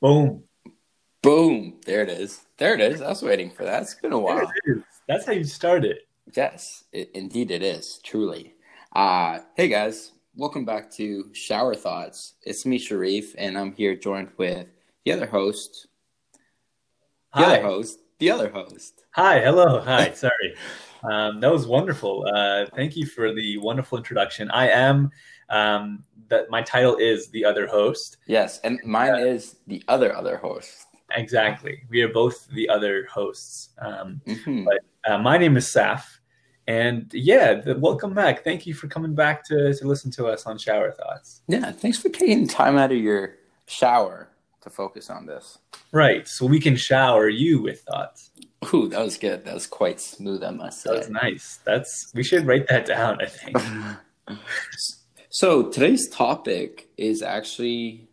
Boom. Boom. There it is. There it is. I was waiting for that. It's been a while. That's how you start it. Yes, it, indeed it is. Truly. Uh, hey guys, welcome back to Shower Thoughts. It's me, Sherif, and I'm here joined with the other host. The Hi. other host. The other host. Hi. Hello. Hi. Sorry. Um, that was wonderful. Uh, thank you for the wonderful introduction. I am, um, that my title is the other host. Yes, and mine is the other other host. Exactly. We are both the other hosts. Um, Mhm. uh, my name is Saif. And yeah, the, welcome back. Thank you for coming back to, to listen to us on Shower Thoughts. Yeah, thanks for taking time out of your shower to focus on this. Right. So we can shower you with thoughts. Ooh, that was good. That was quite smooth, I must say. That was nice. That's we should write that down, I think. So today's topic is actually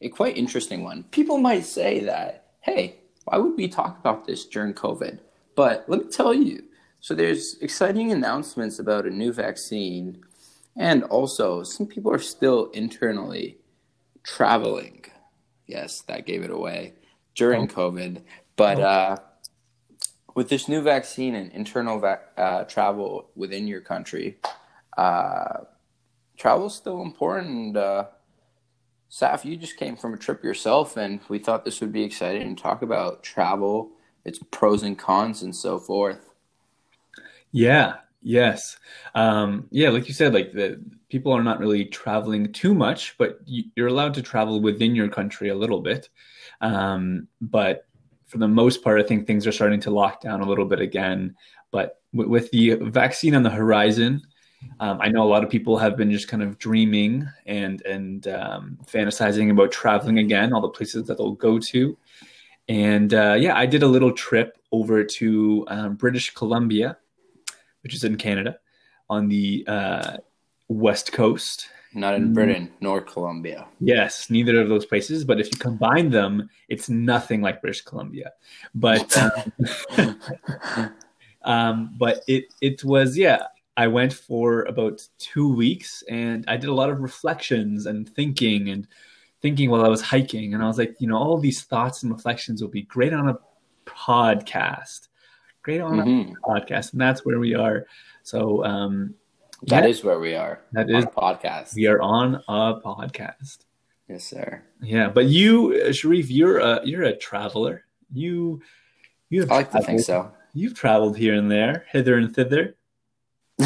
a quite interesting one. People might say that, hey, why would we talk about this during COVID? But let me tell you. So there's exciting announcements about a new vaccine, and also some people are still internally traveling. Yes, that gave it away during COVID. But uh, with this new vaccine and internal va- uh, travel within your country, uh, travel's still important. Uh, Saif, you just came from a trip yourself, and we thought this would be exciting to talk about travel, its pros and cons, and so forth. Yeah, yes. Um, yeah, like you said, like the people are not really traveling too much, but you, you're allowed to travel within your country a little bit. Um, but for the most part, I think things are starting to lock down a little bit again. But with the vaccine on the horizon, um, I know a lot of people have been just kind of dreaming and and um, fantasizing about traveling again, all the places that they'll go to. And uh, yeah, I did a little trip over to um, British Columbia, which is in Canada, on the uh, west coast. Not in Mm. Britain nor Colombia. Yes, neither of those places, but if you combine them, it's nothing like British Columbia. But um, um, but it it was yeah. I went for about two weeks, and I did a lot of reflections and thinking and thinking while I was hiking, and I was like, you know, all these thoughts and reflections will be great on a podcast, great on Mhm. a podcast, and that's where we are. So um, That yeah, is where we are. that is a podcast. we are on a podcast. Yes, sir. Yeah, but you, uh, Sherif, you're a you're a traveler. You you have I like to think so. You've traveled here and there, hither and thither.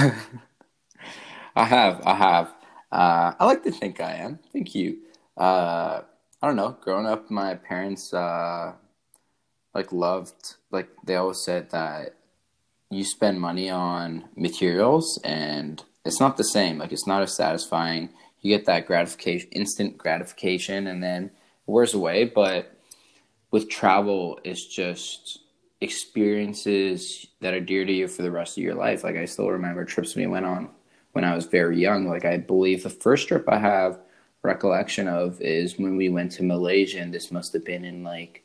I have, I have. Uh, I like to think I am. Thank you. Uh, I don't know. Growing up, my parents uh, like loved like they always said that you spend money on materials and it's not the same. Like it's not as satisfying. You get that gratification, instant gratification, and then it wears away. But with travel, it's just experiences that are dear to you for the rest of your life. Like I still remember trips we went on when I was very young. Like I believe the first trip I have recollection of is when we went to Malaysia, and this must have been in like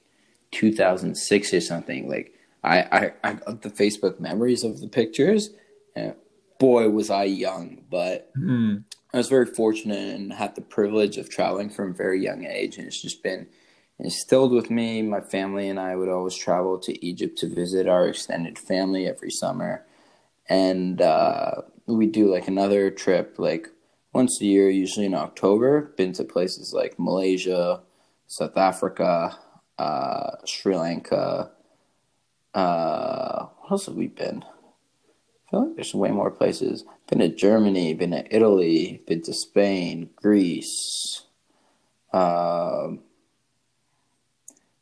2006 or something. Like I, I, I got the Facebook memories of the pictures, and boy was I young. But Hmm. I was very fortunate and had the privilege of traveling from a very young age, and it's just been instilled with me. My family and I would always travel to Egypt to visit our extended family every summer, and uh, we do like another trip like once a year, usually in October. Been to places like Malaysia, South Africa, uh, Sri Lanka. Uh, what else have we been? I feel like there's way more places. Been to Germany, been to Italy, been to Spain, Greece. Um,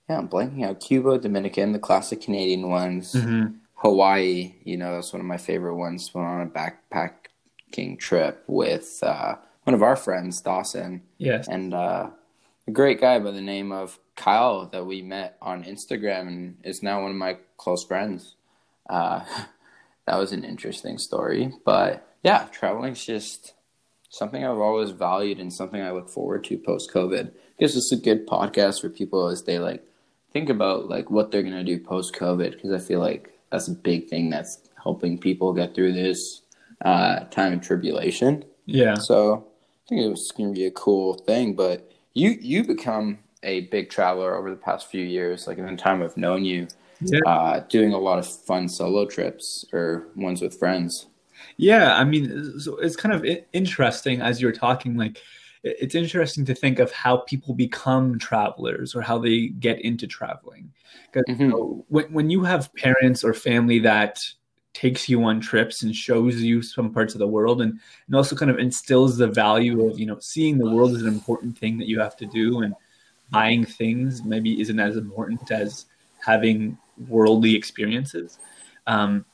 yeah, I'm blanking out. Cuba, Dominican, the classic Canadian ones. Mhm. Hawaii, you know, that's one of my favorite ones. Went on a backpacking trip with uh, one of our friends, Dawson, Yes. and uh, a great guy by the name of Kyle that we met on Instagram and is now one of my close friends. Uh, that was an interesting story, but yeah, traveling's just something I've always valued and something I look forward to post COVID. Gives us a good podcast for people as they like think about like what they're gonna do post COVID because I feel like that's a big thing that's helping people get through this uh, time of tribulation. Yeah. So I think it was going to be a cool thing. But you you become a big traveler over the past few years, like in the time I've known you, Yeah. uh, doing a lot of fun solo trips or ones with friends. Yeah, I mean, so it's kind of interesting as you're talking. Like, it's interesting to think of how people become travelers or how they get into traveling. Because Mhm. when when you have parents or family that takes you on trips and shows you some parts of the world, and and also kind of instills the value of you know seeing the world is an important thing that you have to do, and buying things maybe isn't as important as having worldly experiences. Um,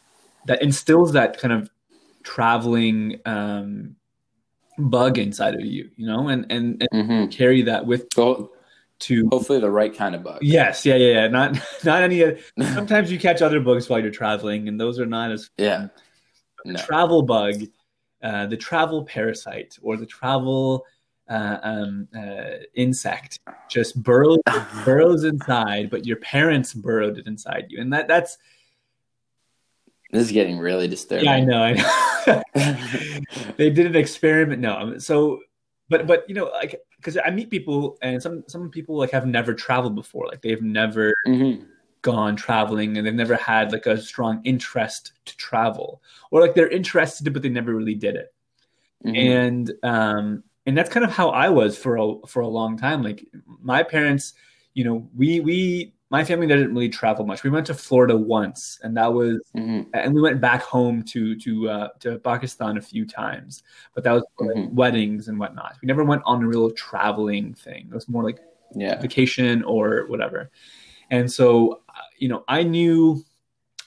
that instills that kind of traveling um, bug inside of you, you know, and and, and hmm carry that with to. hopefully the right kind of bug. Yes, yeah, yeah, yeah. Not not any. Sometimes you catch other bugs while you're traveling, and those are not as Yeah. No. travel bug, uh, the travel parasite, or the travel uh, um, uh, insect just burrows burrows inside, but your parents burrowed it inside you, and that that's This is getting really disturbing. yeah, I know, I know. they did an experiment. No, um, so but but you know like because I meet people and some some people like have never traveled before, like they've never Mhm. gone traveling and they've never had like a strong interest to travel or like they're interested but they never really did it Mhm. and um and that's kind of how I was for a for a long time like my parents you know we we my family didn't really travel much we went to Florida once and that was Mhm. and we went back home to to uh, to Pakistan a few times, but that was Mhm. weddings and whatnot. We never went on a real traveling thing. It was more like Yeah. vacation or whatever. And so, uh, you know, I knew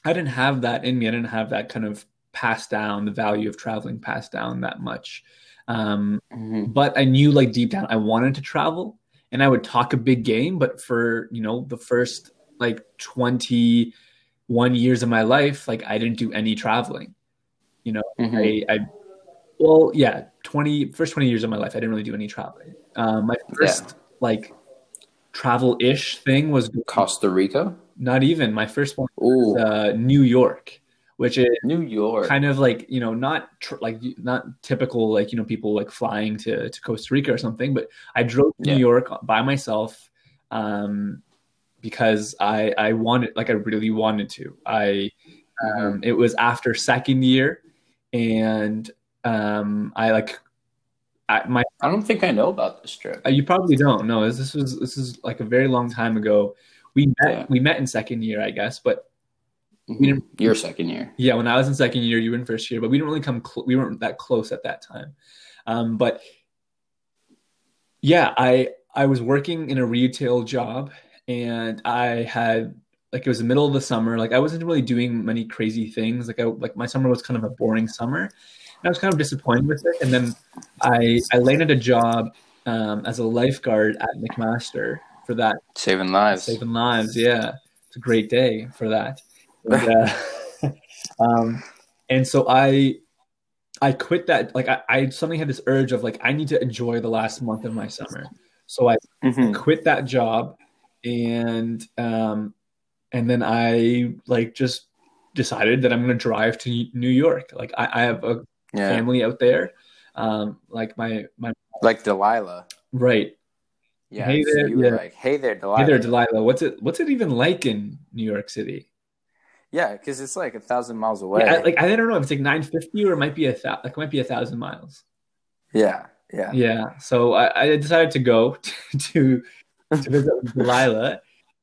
I didn't have that in me. I didn't have that kind of passed down, the value of traveling passed down that much. Um, Mhm. but I knew like deep down I wanted to travel and I would talk a big game, but for, you know, the first like 21 years of my life, like I didn't do any traveling. You know, Mhm. I, I well, yeah, 20 first 20 years of my life I didn't really do any traveling. Um, my first like travel-ish thing was Costa Rica. not even my first one was uh, New York, which is New York. kind of like you know not tr- like not typical like you know people like flying to to Costa Rica or something, but I drove to Yeah. New York by myself um, because I I wanted like I really wanted to. I um, it was after second year, and um, I like I, my I don't think I know about this trip. uh, You probably don't know. This was this is like a very long time ago. We met Yeah. we met in second year, I guess, but Mhm. didn't- Your second year. yeah, when I was in second year, you were in first year, but we didn't really come. Cl- we weren't that close at that time. Um, but yeah, I I was working in a retail job, and I had like it was the middle of the summer. Like I wasn't really doing many crazy things. Like I like my summer was kind of a boring summer. And I was kind of disappointed with it. And then I I landed a job um, as a lifeguard at McMaster for that Saving lives. saving lives. Yeah, it's a great day for that. And, uh, um, and so I, I quit that. Like I, I suddenly had this urge of like I need to enjoy the last month of my summer. So I Mhm. quit that job, and um, and then I like just decided that I'm going to drive to New York. Like I, I have a Yeah. family out there. Um, like my my Like Delilah. right. Yeah. Hey so there, you were yeah. like, hey there, Delilah. Hey there, Delilah. What's it What's it even like in New York City? Yeah, because it's like a thousand miles away. Yeah, I, like I don't know if it's like 950 or it might be a thou- like it might be a thousand miles. yeah, yeah. Yeah. So I, I decided to go to to visit Delilah,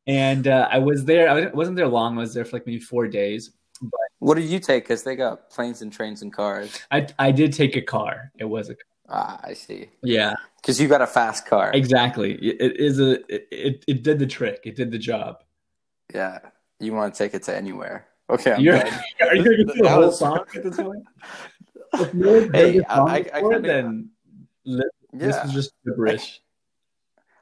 and uh, I was there. I wasn't there long. I was there for like maybe four days. But What did you take? Because they got planes and trains and cars. I I did take a car. It was a Ah, I see. yeah Because you got a fast car. exactly. It, it is a it, it it did the trick. It did the job. Yeah. You want to take it to anywhere. Okay, I'm You're, are you going to do the whole was- song at this point? If you Hey, the I- song I- I kinda- then li- this Yeah. is just gibberish.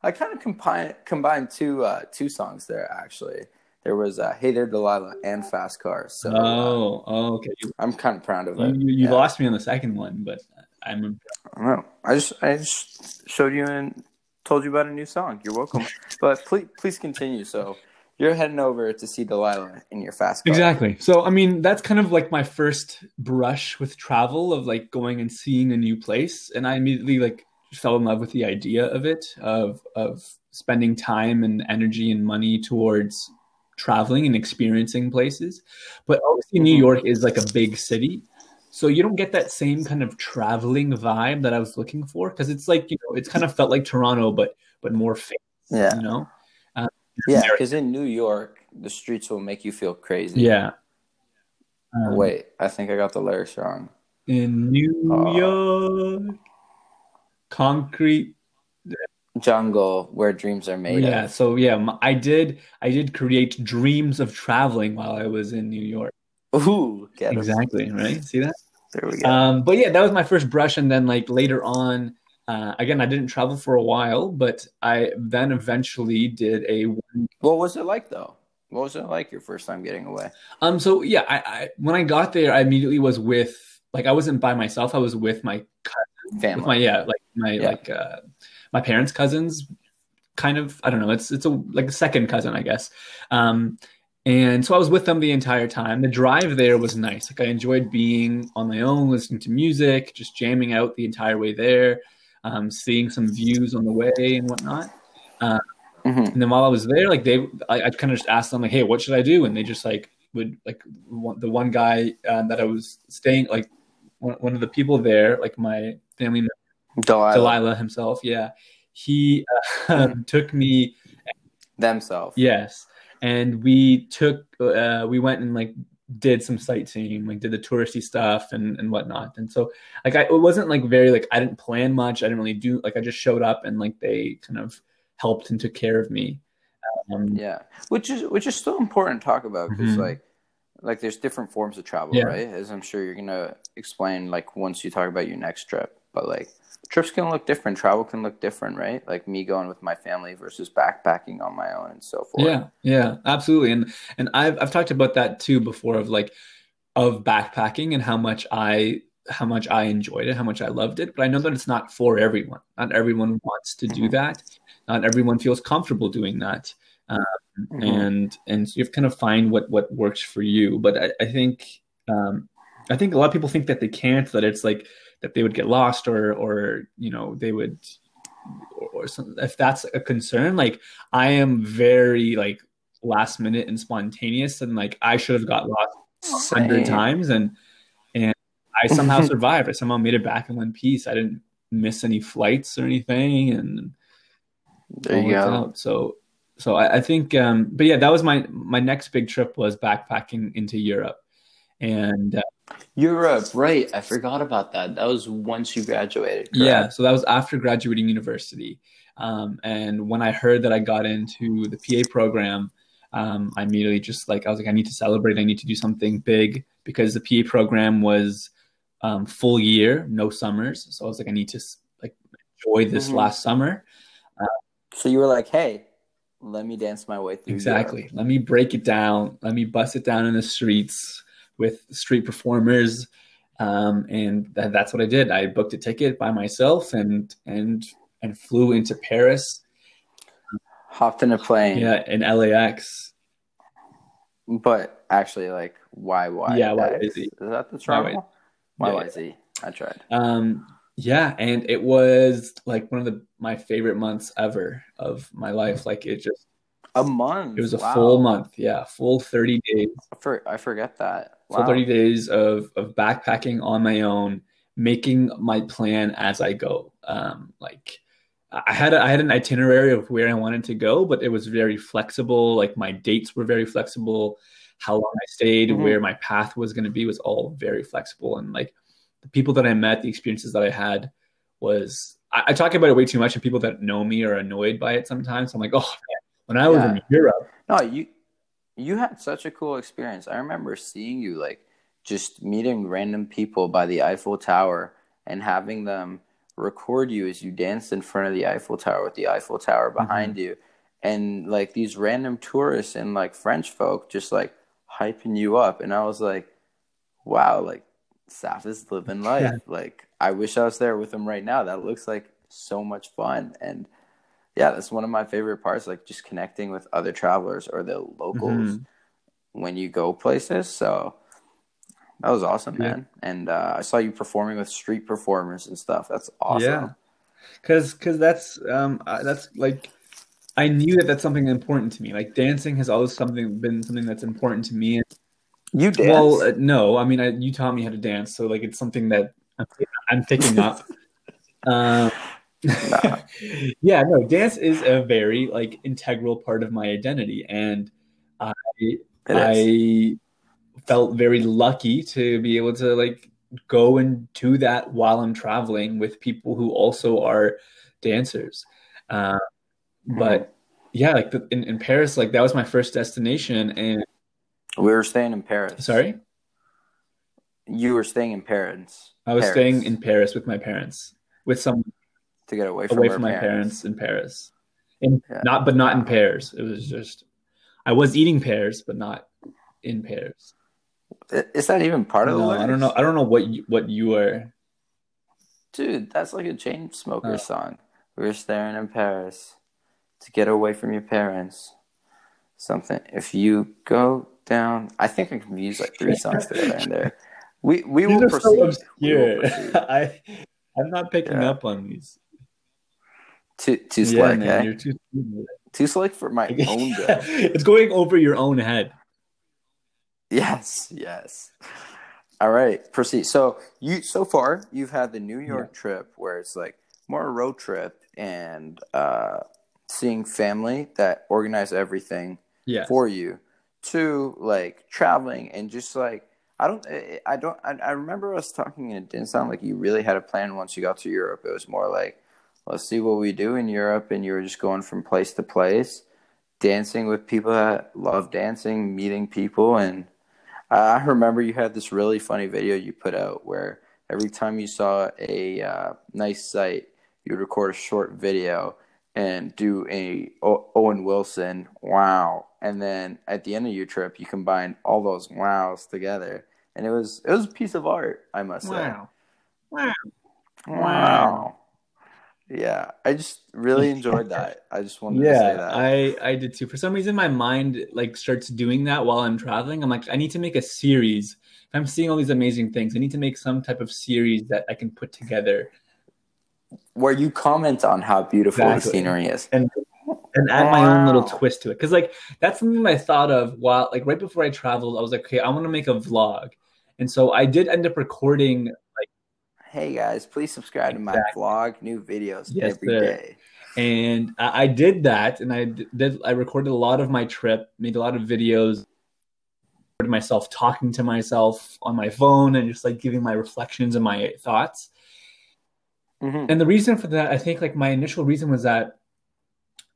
I kind of combine combined two uh, two songs there actually. There was uh, "Hey There, Delilah" and "Fast Cars." So uh, oh, oh, okay. I'm kind of proud of you, it. you, you Yeah. lost me on the second one, but I'm I don't know. I just I just showed you and told you about a new song. You're welcome. but please please continue. So you're heading over to see Delilah in your fast car. exactly. So, I mean, that's kind of like my first brush with travel of like going and seeing a new place, and I immediately like fell in love with the idea of it of of spending time and energy and money towards traveling and experiencing places. But obviously, New mm-hmm. York is like a big city. So you don't get that same kind of traveling vibe that I was looking for because it's like you know it's kind of felt like Toronto but but more famous. Yeah, you know. Yeah, because in New York the streets will make you feel crazy. Yeah. Um, Wait, I think I got the lyrics wrong. In New uh, York, concrete jungle where dreams are made. Yeah, of. so yeah, I did. I did create dreams of traveling while I was in New York. Ooh, exactly right. See that? There we go. Um, but yeah, that was my first brush, and then like later on, uh, again, I didn't travel for a while, but I then eventually did a. What was it like though? What was it like your first time getting away? Um. So yeah, I, I when I got there, I immediately was with like I wasn't by myself. I was with my cousin, family. my yeah, like my yeah. like uh, my parents' cousins. Kind of, I don't know. It's it's a like a second cousin, I guess. Um, and so I was with them the entire time. The drive there was nice. Like I enjoyed being on my own, listening to music, just jamming out the entire way there, um, seeing some views on the way and whatnot. Uh, mm-hmm. And then while I was there, like they, I, I kind of just asked them like, "Hey, what should I do?" And they just like would like one, the one guy um, that I was staying like one, one, of the people there, like my family member, Delilah, Delilah himself. Yeah, he uh, mm-hmm. took me themselves. Yes and we took uh, we went and like did some sightseeing, like did the touristy stuff and and whatnot. And so like I, it wasn't like very like I didn't plan much. I didn't really do like I just showed up and like they kind of helped and took care of me. Um, yeah, which is which is still important to talk about because mm-hmm. like like there's different forms of travel, yeah. right? As I'm sure you're gonna explain like once you talk about your next trip. But like trips can look different. Travel can look different, right? Like me going with my family versus backpacking on my own and so forth. Yeah, yeah, absolutely. And and I've I've talked about that too before of like of backpacking and how much I how much I enjoyed it, how much I loved it. But I know that it's not for everyone. Not everyone wants to do mm-hmm. that. Not everyone feels comfortable doing that. Um, mm-hmm. And and so you have to kind of find what what works for you. But I, I think um, I think a lot of people think that they can't. That it's like that they would get lost or or you know they would or, some, if that's a concern like i am very like last minute and spontaneous and like i should have got lost hundred times and and i somehow survived i somehow made it back in one piece i didn't miss any flights or anything and there you go out. so so I, I think um but yeah that was my my next big trip was backpacking into europe and uh, Europe, right? I forgot about that. That was once you graduated. Correct? Yeah, so that was after graduating university. Um, and when I heard that I got into the PA program, um, I immediately just like I was like, I need to celebrate. I need to do something big because the PA program was um, full year, no summers. So I was like, I need to like enjoy this mm-hmm. last summer. Uh, so you were like, hey, let me dance my way through. Exactly. Europe. Let me break it down. Let me bust it down in the streets with street performers. Um, and th- that's what I did. I booked a ticket by myself and and and flew into Paris. Hopped in a plane. Yeah, in LAX. But actually, like, why? Why? Yeah, why is? Is that the travel? Why? Why is he? I tried. Um, yeah, and it was like one of the my favorite months ever of my life. Like it just a month. It was a wow. full month. Yeah, full thirty days. I, for, I forget that. Wow. Full thirty days of of backpacking on my own, making my plan as I go. Um, like I had a, I had an itinerary of where I wanted to go, but it was very flexible. Like my dates were very flexible. How long I stayed, mm-hmm. where my path was going to be, was all very flexible. And like the people that I met, the experiences that I had was I, I talk about it way too much, and people that know me are annoyed by it sometimes. I'm like, oh man, when I was yeah. in Europe. No, you you had such a cool experience. I remember seeing you like just meeting random people by the Eiffel Tower and having them record you as you danced in front of the Eiffel Tower with the Eiffel Tower mm-hmm. behind mm-hmm. you. And like these random tourists and like French folk just like hyping you up. And I was like, wow, like Saif is living life. Yeah. Like I wish I was there with him right now. That looks like so much fun. And yeah, that's one of my favorite parts, like just connecting with other travelers or the locals mm-hmm. when you go places. So that was awesome, yeah. man. And uh, I saw you performing with street performers and stuff. That's awesome. Yeah. because because that's um that's like I knew that that's something important to me. Like dancing has always something been something that's important to me. You dance? Well, uh, no, I mean I, you taught me how to dance, so like it's something that I'm, I'm picking up. um, nah. yeah, no, dance is a very like integral part of my identity, and I I felt very lucky to be able to like go and do that while I'm traveling with people who also are dancers. Uh, but yeah, like the, in, in Paris, like that was my first destination, and we were staying in Paris. Sorry, you were staying in Paris. I was Paris. staying in Paris with my parents, with some to get away from, away from my parents. in Paris, and yeah. not but not in pairs. It was just I was eating pears, but not in pairs. Is that even part of the no, I don't know. I don't know what you, what you were. Dude, that's like a Chainsmokers oh. song. We were staring in Paris to get away from your parents. Something. If you go down, I think I can use like three songs together in there. We we these will proceed. So. I I'm not picking yeah. up on these. Too too slick, yeah, man, eh? You're too too slick for my own good. it's going over your own head. Yes, yes. All right, proceed. So you so far you've had the New York yeah. trip where it's like more a road trip and uh, seeing family that organize everything yes. for you to like traveling and just like I don't eh, eh, I don't I, I remember us talking and it didn't sound like you really had a plan once you got to Europe. It was more like let's see what we do in Europe and you were just going from place to place, dancing with people that love dancing, meeting people and I remember you had this really funny video you put out where every time you saw a uh, nice site, you would record a short video and do a o- Owen Wilson wow, and then at the end of your trip, you combine all those wows together, and it was it was a piece of art, I must say. Wow, wow, wow. Yeah, I just really enjoyed that. I just wanted yeah, to say that. I I did too. For some reason, my mind like starts doing that while I'm traveling. I'm like, I need to make a series. If I'm seeing all these amazing things, I need to make some type of series that I can put together. Where you comment on how beautiful exactly. the scenery is, and and add wow. my own little twist to it. Because like that's something I thought of while like right before I traveled. I was like, okay, I want to make a vlog, and so I did end up recording hey guys, please subscribe exactly. to my vlog, new videos yes, every sir. day. And I did that, and I did. I recorded a lot of my trip, made a lot of videos, recorded myself talking to myself on my phone, and just like giving my reflections and my thoughts. Mm-hmm. And the reason for that, I think, like my initial reason was that,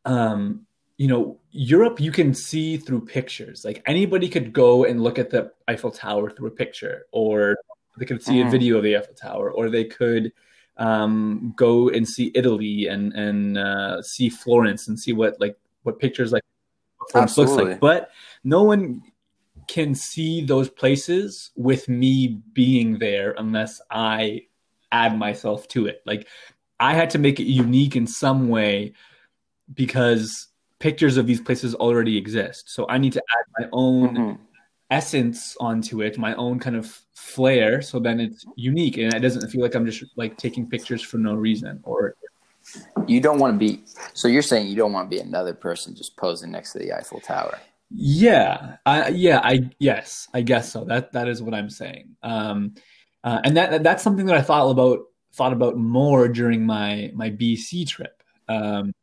um, you know, Europe you can see through pictures. Like anybody could go and look at the Eiffel Tower through a picture, or they could see mm-hmm. a video of the Eiffel Tower, or they could um, go and see Italy and and uh, see Florence and see what like what pictures like Florence looks like. But no one can see those places with me being there unless I add myself to it. Like I had to make it unique in some way because pictures of these places already exist. So I need to add my own mm-hmm essence onto it, my own kind of flair, so then it's unique and it doesn't feel like I'm just like taking pictures for no reason or you don't want to be so you're saying you don't want to be another person just posing next to the Eiffel Tower. Yeah. I yeah, I yes, I guess so. That that is what I'm saying. Um uh, and that that's something that I thought about thought about more during my my BC trip. Um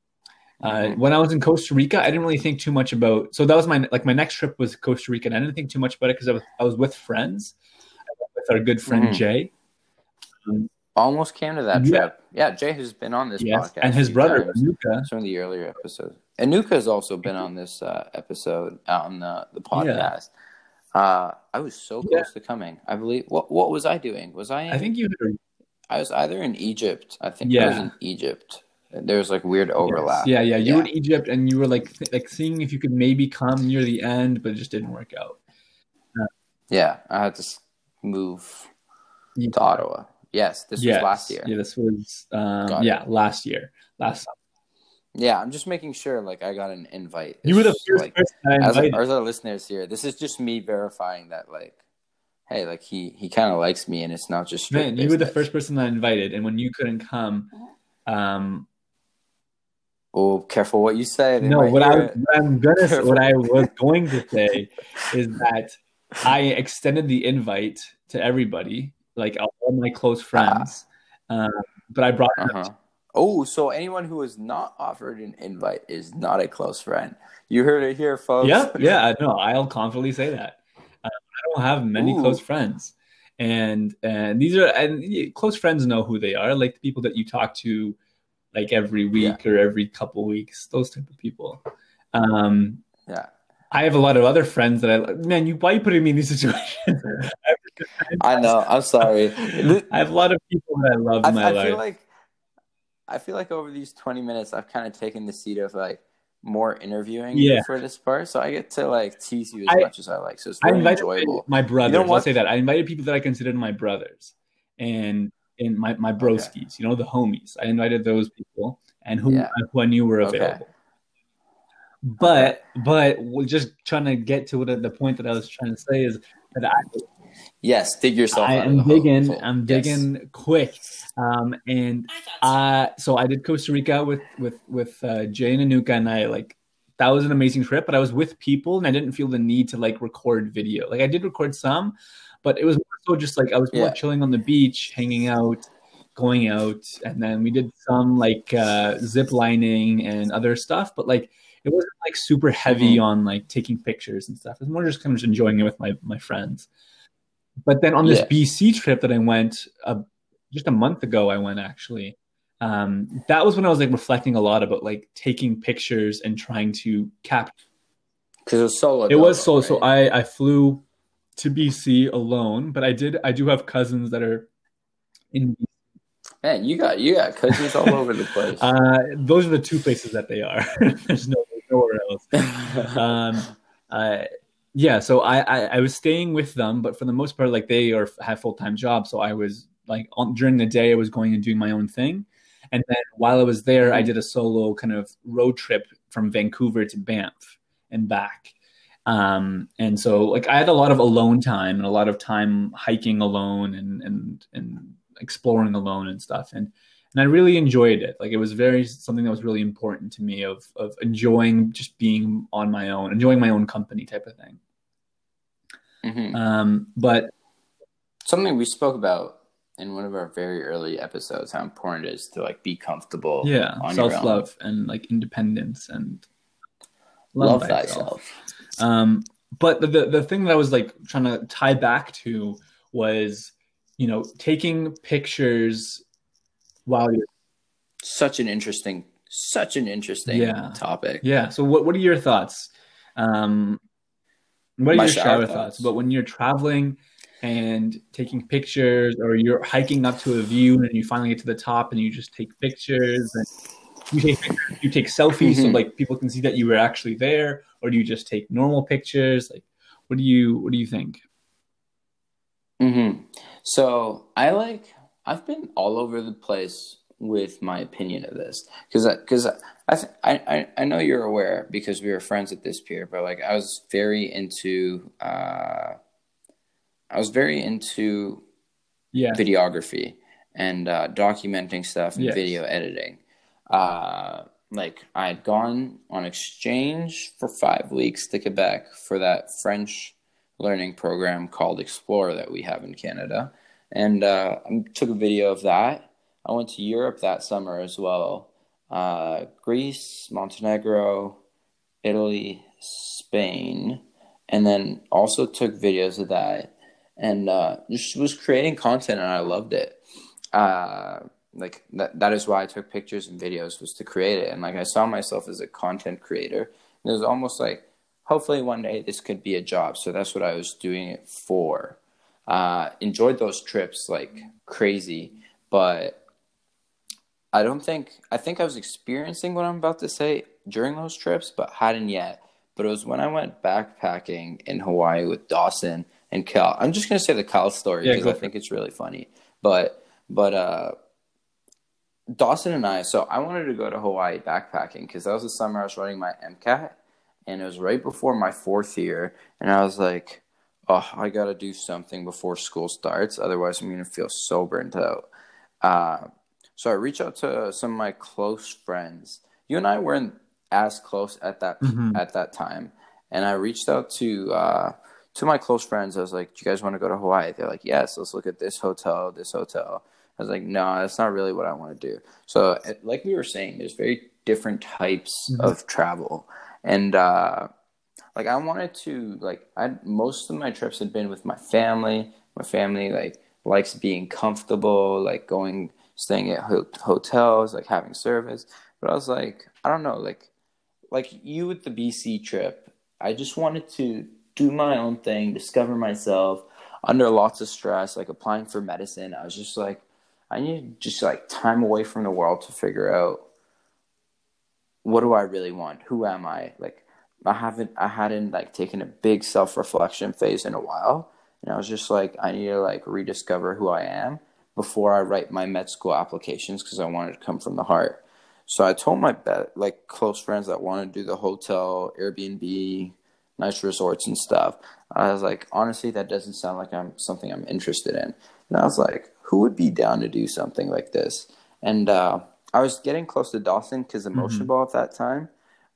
uh, mm-hmm. when I was in Costa Rica, I didn't really think too much about. So that was my like my next trip was Costa Rica, and I didn't think too much about it because I was I was with friends, with our good friend mm-hmm. Jay. Um, Almost came to that trip. Yeah, yeah Jay has been on this yes, podcast, and his brother Anuka. Some of the earlier episodes. Anuka has also been on this uh, episode out on the the podcast. Yeah. Uh, I was so close yeah. to coming. I believe. What What was I doing? Was I? In, I think you. I was either in Egypt. I think yeah. I was in Egypt there's like weird overlap. Yes. Yeah, yeah. You yeah. were in Egypt, and you were like th- like seeing if you could maybe come near the end, but it just didn't work out. Uh, yeah, I had to move yeah. to Ottawa. Yes, this yes. was last year. Yeah, this was um, yeah last year, last summer. Yeah, I'm just making sure like I got an invite. It's you were the first like, person I invited. As, as our listeners here, this is just me verifying that like hey, like he he kind of likes me, and it's not just Man, you were the first person I invited, and when you couldn't come, Um, oh, careful what you say. No, what, I, what I'm gonna what I was going to say is that I extended the invite to everybody, like all my close friends, um, but I brought Uh-huh. Oh, so anyone who is not offered an invite is not a close friend. You heard it here, folks. Yeah, yeah, no, I'll confidently say that. Uh, I don't have many Ooh. close friends, and and these are and close friends know who they are, like the people that you talk to, like every week or every couple weeks, those type of people. Um, Yeah. I have a lot of other friends that I man, you why are you putting me in these situations? I know. I'm sorry. I have a lot of people that I love I, in my I life. feel like I feel like over these 20 minutes, I've kind of taken the seat of like more interviewing Yeah. for this part, so I get to like tease you as I- much as I like. So it's I invited enjoyable. my brothers. You know I'll say that. I invited people that I considered my brothers and and my, my broskies, you know, the homies. I invited those people and who, Yeah. who I knew were Okay. available. But but we're just trying to get to what the point that I was trying to say is that I, Yes, dig yourself I out of am the digging. hole. I'm Yes. digging quick. Um, and uh, so I did Costa Rica with with with uh, Jay and Anuka, and I like that was an amazing trip. But I was with people, and I didn't feel the need to like record video. Like I did record some, but it was more so just like I was more Yeah. chilling on the beach, hanging out, going out, and then we did some like uh, zip lining and other stuff. But like it wasn't like super heavy Mm-hmm. on like taking pictures and stuff. It was more just kind of just enjoying it with my my friends. But then on this Yeah. BC trip that I went uh, just a month ago, I went actually. Um, that was when I was like reflecting a lot about like taking pictures and trying to capture. Because it was solo. It was dolo, so so. I I flew to BC alone, but I did I do have cousins that are in. Man, you got you got cousins all over the place. Uh, those are the two places that they are. There's no nowhere else. um uh yeah so I, I i was staying with them but for the most part like they are have full-time jobs so i was like on during the day i was going and doing my own thing and then while i was there i did a solo kind of road trip from vancouver to banff and back um and so like i had a lot of alone time and a lot of time hiking alone and and and exploring alone and stuff and and I really enjoyed it. Like it was very something that was really important to me of of enjoying just being on my own, enjoying my own company type of thing. Mhm. Um, but Something we spoke about in one of our very early episodes, how important it is to like be comfortable. yeah, on your own. self love and like independence and Love, thyself. thyself. Um, but the, the the thing that I was like trying to tie back to was, you know, taking pictures while you're Such an interesting, such an interesting Yeah. topic. Yeah. So what what are your thoughts? Um, what are My your shower thoughts. thoughts about when you're traveling and taking pictures, or you're hiking up to a view and you finally get to the top and you just take pictures and you take pictures, you take selfies so Mhm. like people can see that you were actually there, or do you just take normal pictures? Like, what do you what do you think? Mm-hmm. So I like I've been all over the place with my opinion of this because because I, th- I I I know you're aware because we were friends at this pier, but like I was very into uh, I was very into Yeah. videography and uh, documenting stuff and Yes. video editing. Uh, like I had gone on exchange for five weeks to Quebec for that French learning program called Explore that we have in Canada, and uh, I took a video of that. I went to Europe that summer as well, uh, Greece, Montenegro, Italy, Spain, and then also took videos of that and uh, just was creating content and I loved it. Like that, that is why I took pictures and videos was to create it. And like I saw myself as a content creator. And it was almost like, hopefully one day this could be a job. So that's what I was doing it for. Uh, enjoyed those trips like crazy, but I don't think I think I was experiencing what I'm about to say during those trips, but hadn't yet. But it was when I went backpacking in Hawaii with Dawson and Cal. I'm just gonna say the Cal story because go I think it's really funny. But but uh, Dawson and I. So I wanted to go to Hawaii backpacking because that was the summer I was running my MCAT, and it was right before my fourth year, and I was like, oh, I gotta do something before school starts, otherwise I'm gonna feel so burnt out. Uh, So I reached out to some of my close friends. You and I weren't as close at that Mhm. at that time, and I reached out to uh, to my close friends. I was like, "Do you guys want to go to Hawaii?" They're like, "Yes, let's look at this hotel, this hotel." I was like, "No, that's not really what I want to do." So, like we were saying, there's very different types Mhm. of travel, and uh, like I wanted to like I most of my trips had been with my family. My family like likes being comfortable, like going staying at ho- hotels, like having service. But I was like, I don't know, like like you with the BC trip. I just wanted to do my own thing, discover myself under lots of stress, like applying for medicine. I was just like, I need just like time away from the world to figure out what do I really want? Who am I? Like I haven't I hadn't like taken a big self reflection phase in a while. And I was just like, I need to like rediscover who I am before I write my med school applications because I wanted to come from the heart. So I told my be- like close friends that want to do the hotel, Airbnb, nice resorts and stuff. I was like, honestly, that doesn't sound like I'm something I'm interested in. And I was like, who would be down to do something like this? And uh, I was getting close to Dawson because of Motion Mhm. Ball at that time,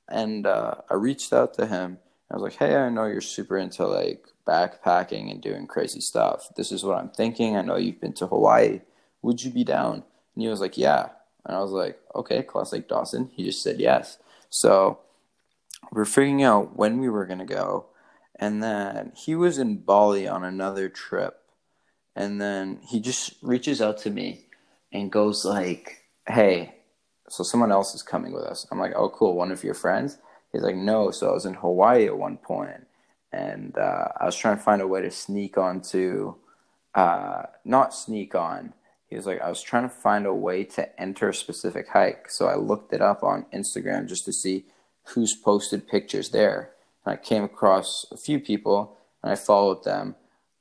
and uh, I reached out to him. I was like, hey, I know you're super into like backpacking and doing crazy stuff. This is what I'm thinking. I know you've been to Hawaii. Would you be down? And he was like, yeah. And I was like, okay, classic Dawson. He just said yes. So we're figuring out when we were going to go. And then he was in Bali on another trip. And then he just reaches out to me and goes like, hey, so someone else is coming with us. I'm like, oh, cool. One of your friends? He's like, no. So I was in Hawaii at one point, and uh, I was trying to find a way to sneak onto, uh, not sneak on. He was like, I was trying to find a way to enter a specific hike. So I looked it up on Instagram just to see who's posted pictures there. And I came across a few people, and I followed them.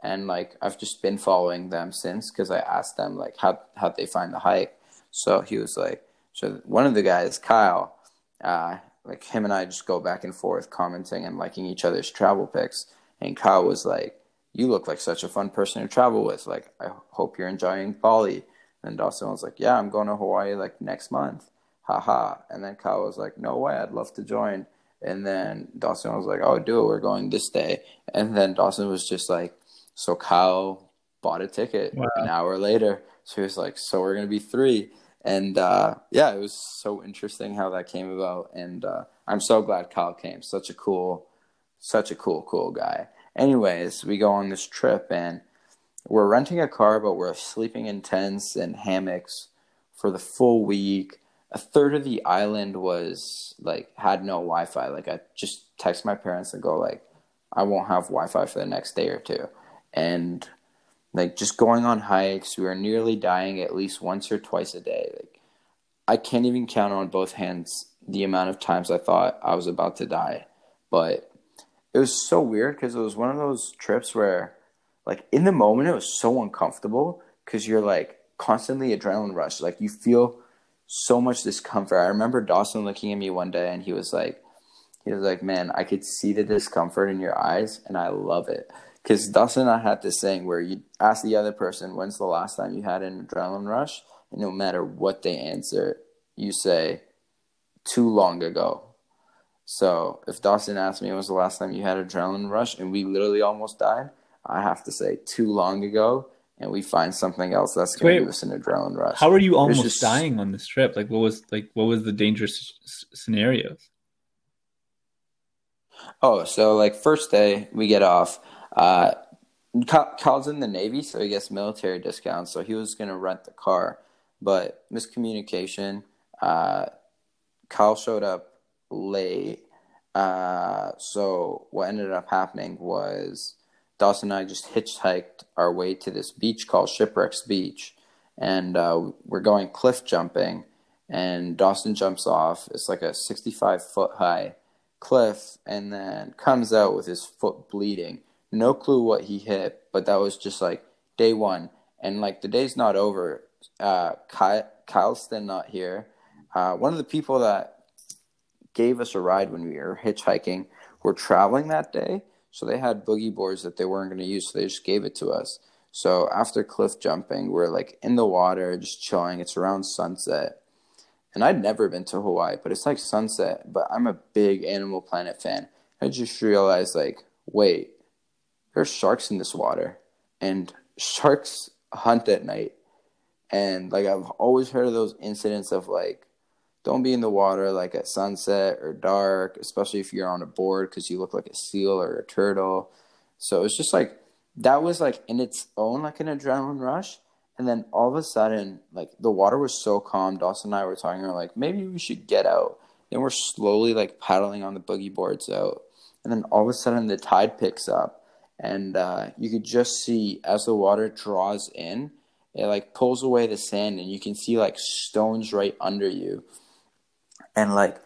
And like I've just been following them since because I asked them like how how'd they find the hike. So he was like, so one of the guys, Kyle, uh, like him and I just go back and forth commenting and liking each other's travel pics. And Kyle was like, "You look like such a fun person to travel with. Like, I hope you're enjoying Bali." And Dawson was like, "Yeah, I'm going to Hawaii like next month." Haha. And then Kyle was like, "No way, I'd love to join." And then Dawson was like, "Oh, do it. We're going this day." And then Dawson was just like, "So Kyle bought a ticket Wow. an hour later." So he was like, "So we're gonna be three and uh, yeah, it was so interesting how that came about, and uh, I'm so glad Kyle came. Such a cool, such a cool, cool guy. Anyways, we go on this trip, and we're renting a car, but we're sleeping in tents and hammocks for the full week. A third of the island was like had no Wi-Fi. Like I just text my parents and go like, I won't have Wi-Fi for the next day or two, and like just going on hikes. We were nearly dying at least once or twice a day. Like I can't even count on both hands the amount of times I thought I was about to die. But it was so weird because it was one of those trips where, like, in the moment, it was so uncomfortable because you're like constantly adrenaline rush. Like, you feel so much discomfort. I remember Dawson looking at me one day and he was like, he was like, man, I could see the discomfort in your eyes and I love it. Because Dawson and I had this thing where you ask the other person, when's the last time you had an adrenaline rush? And no matter what they answer, you say, too long ago. So if Dawson asked me, when was the last time you had an adrenaline rush? And we literally almost died, I have to say, too long ago. And we find something else that's going to give us an adrenaline rush. How are you almost just- dying on this trip? Like, what was like what was the dangerous s- scenarios? Oh, so like first day we get off. Uh, Kyle's in the Navy, so he gets military discounts. So he was gonna rent the car, but miscommunication. Uh, Kyle showed up late. Uh, so what ended up happening was Dawson and I just hitchhiked our way to this beach called Shipwrecks Beach, and uh, we're going cliff jumping. And Dawson jumps off. It's like a sixty-five foot high cliff and then comes out with his foot bleeding. No clue what he hit, but that was just like day one. And like the day's not over. Uh, Ky- Kyle's still not here. Uh, one of the people that gave us a ride when we were hitchhiking were traveling that day. So they had boogie boards that they weren't going to use. So they just gave it to us. So after cliff jumping, we're like in the water, just chilling. It's around sunset. And I'd never been to Hawaii, but it's like sunset. But I'm a big Animal Planet fan. I just realized, like, wait, there's sharks in this water. And sharks hunt at night. And like I've always heard of those incidents of like don't be in the water like at sunset or dark, especially if you're on a board because you look like a seal or a turtle. So it's just like that was like in its own like an adrenaline rush. And then all of a sudden, like the water was so calm. Dawson and I were talking, we are like, maybe we should get out. Then we're slowly like paddling on the boogie boards out. And then all of a sudden the tide picks up. And uh, you could just see as the water draws in, it like pulls away the sand and you can see like stones right under you. And like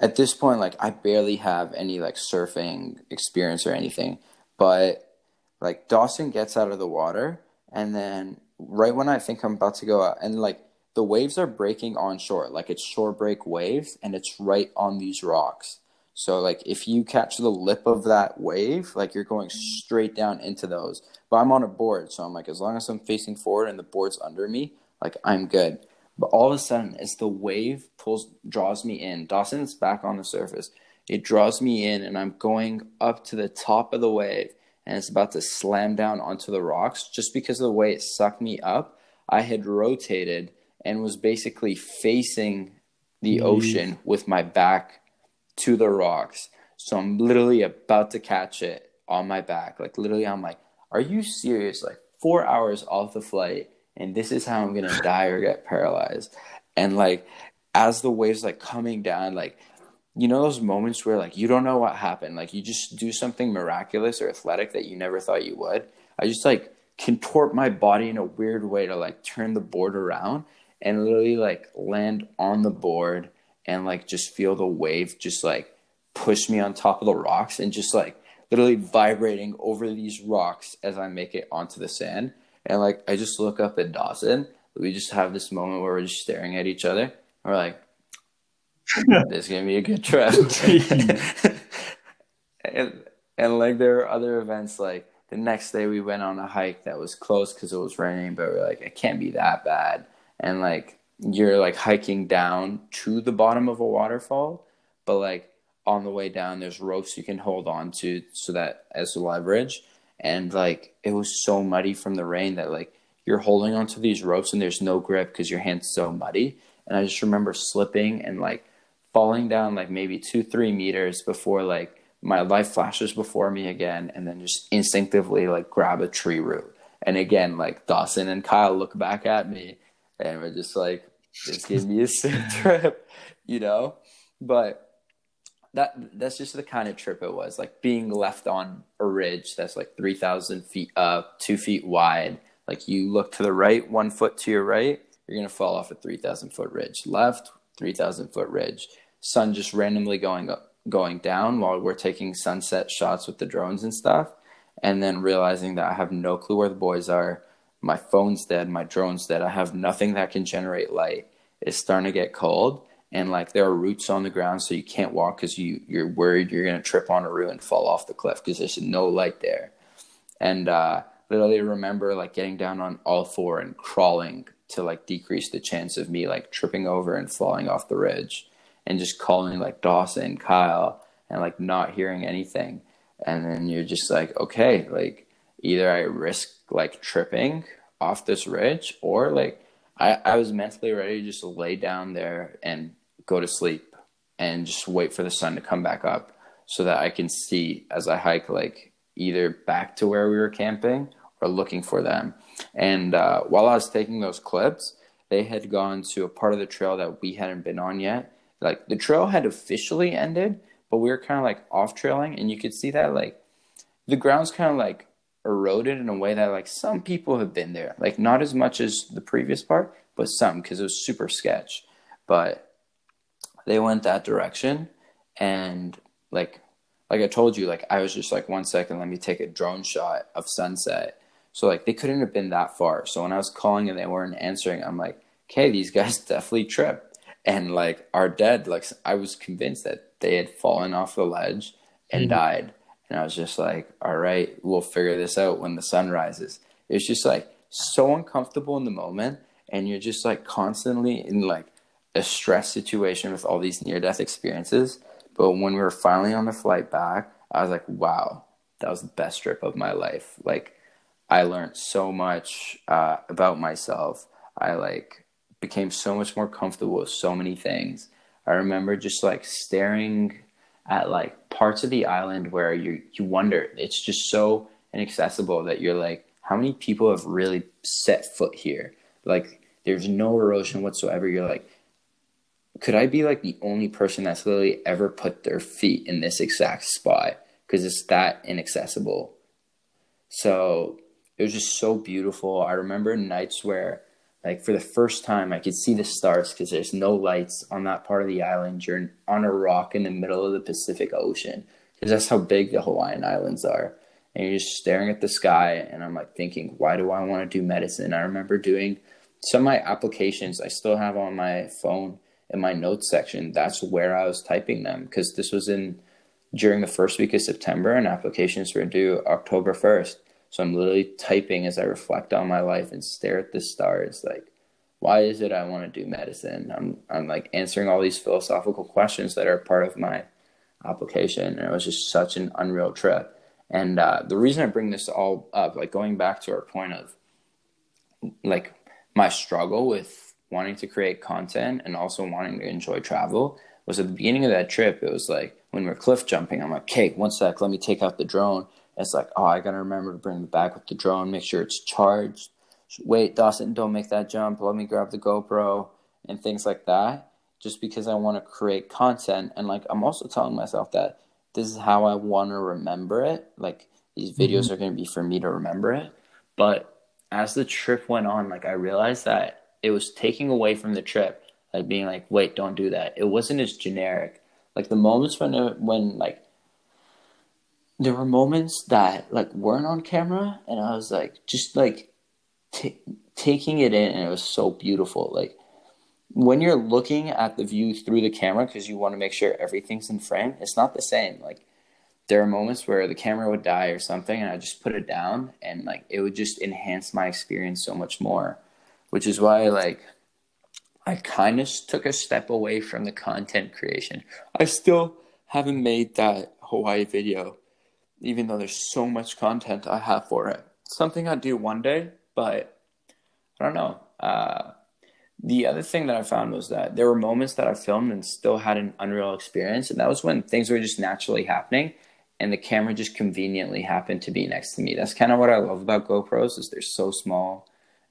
at this point like i barely have any like surfing experience or anything but like dawson gets out of the water and then right when i think i'm about to go out and like the waves are breaking on shore like it's shore break waves and it's right on these rocks so like if you catch the lip of that wave like you're going mm-hmm. straight down into those but i'm on a board so i'm like as long as i'm facing forward and the board's under me like i'm good but all of a sudden, as the wave pulls, draws me in, Dawson's back on the surface. It draws me in, and I'm going up to the top of the wave, and it's about to slam down onto the rocks. Just because of the way it sucked me up, I had rotated and was basically facing the ocean with my back to the rocks. So I'm literally about to catch it on my back. Like literally, I'm like, "Are you serious?" Like four hours off the flight and this is how I'm gonna die or get paralyzed. And like as the waves like coming down, like you know those moments where like you don't know what happened, like you just do something miraculous or athletic that you never thought you would. I just like contort my body in a weird way to like turn the board around and literally like land on the board and like just feel the wave just like push me on top of the rocks and just like literally vibrating over these rocks as I make it onto the sand. And like I just look up at Dawson. We just have this moment where we're just staring at each other. We're like, "This is gonna be a good trip." and and like there are other events like the next day we went on a hike that was closed because it was raining, but we're like, it can't be that bad. And like you're like hiking down to the bottom of a waterfall, but like on the way down there's ropes you can hold on to so that as leverage. And like it was so muddy from the rain that like you're holding onto these ropes and there's no grip because your hand's so muddy. And i just remember slipping and like falling down like maybe two three meters before like my life flashes before me again and then just instinctively like grab a tree root. And again like dawson and kyle look back at me and we're just like this gave me a sick trip you know? But that that's just the kind of trip it was like being left on a ridge that's like 3000 feet up two feet wide. Like you look to the right one foot to your right you're going to fall off a 3000 foot ridge. Left 3000 foot ridge. Sun just randomly going up going down while we're taking sunset shots with the drones and stuff and then realizing that i have no clue where the boys are my phone's dead my drone's dead i have nothing that can generate light. It's starting to get cold and like there are roots on the ground so you can't walk because you you're worried you're to trip on a root and fall off the cliff because there's no light there. And uh literally remember like getting down on all four and crawling to like decrease the chance of me like tripping over and falling off the ridge. And just calling like Dawson, Kyle, and like not hearing anything. And then you're just like, okay, like either I risk like tripping off this ridge or like I, I was mentally ready to just lay down there and go to sleep and just wait for the sun to come back up so that I can see as I hike, like either back to where we were camping or looking for them. And uh, while I was taking those clips, they had gone to a part of the trail that we hadn't been on yet. Like the trail had officially ended, but we were kind of like off trailing, and you could see that like the ground's kind of like eroded in a way that like some people have been there, like not as much as the previous part, but some because it was super sketch. But they went that direction, and like like I told you, like I was just like one second, let me take a drone shot of sunset. So like they couldn't have been that far. So when I was calling and they weren't answering, I'm like, okay, these guys definitely tripped and like are dead. Like I was convinced that they had fallen off the ledge and mm-hmm. died. And I was just like, all right, we'll figure this out when the sun rises. It's just like so uncomfortable in the moment, and you're just like constantly in like a stress situation with all these near death experiences. But when we were finally on the flight back, I was like, wow, that was the best trip of my life. Like, I learned so much uh, about myself. I like became so much more comfortable with so many things. I remember just like staring at like parts of the island where you you wonder. It's just so inaccessible that you're like how many people have really set foot here? Like there's no erosion whatsoever. You're like could i be like the only person that's literally ever put their feet in this exact spot? Because it's that inaccessible. So it was just so beautiful. I remember nights where like for the first time i could see the stars because there's no lights on that part of the island. You're on a rock in the middle of the pacific ocean because that's how big the hawaiian islands are. And you're just staring at the sky and i'm like thinking why do i want to do medicine? I remember doing some of my applications i still have on my phone in my notes section. That's where i was typing them because this was in during the first week of september and applications were due october 1st so I'm literally typing as I reflect on my life and stare at the stars. Like, why is it I want to do medicine? I'm I'm like answering all these philosophical questions that are part of my application. And it was just such an unreal trip. And uh, the reason I bring this all up, like going back to our point of like my struggle with wanting to create content and also wanting to enjoy travel was at the beginning of that trip. It was like when we are cliff jumping, I'm like, okay, one sec, let me take out the drone it's like, oh, I gotta remember to bring the bag with the drone, make sure it's charged. Wait, Dawson, don't make that jump. Let me grab the GoPro and things like that. Just because I want to create content, and like I'm also telling myself that this is how I want to remember it. Like these videos mm-hmm. are going to be for me to remember it. But as the trip went on, like I realized that it was taking away from the trip, like being like, wait, don't do that. It wasn't as generic. Like the moments when it, when like there were moments that like weren't on camera and i was like just like t- taking it in and it was so beautiful. Like when you're looking at the view through the camera because you want to make sure everything's in frame it's not the same. Like there are moments where the camera would die or something and i just put it down and like it would just enhance my experience so much more which is why like i kind of took a step away from the content creation. I still haven't made that hawaii video even though there's so much content I have for it. Something I'd do one day, but I don't know. Uh, the other thing that I found was that there were moments that I filmed and still had an unreal experience, and that was when things were just naturally happening, and the camera just conveniently happened to be next to me. That's kind of what I love about GoPros is they're so small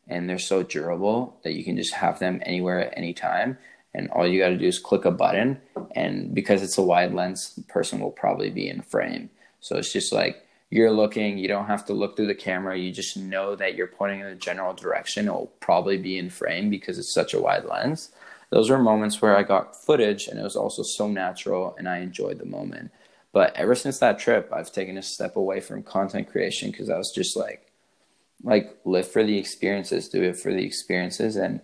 and they're so durable that you can just have them anywhere at any time and all you got to do is click a button and because it's a wide lens the person will probably be in frame so it's just like you're looking, you don't have to look through the camera. You just know that you're pointing in a general direction. It'll probably be in frame because it's such a wide lens. Those were moments where I got footage and it was also so natural and I enjoyed the moment. But ever since that trip, I've taken a step away from content creation because I was just like, like live for the experiences, do it for the experiences. And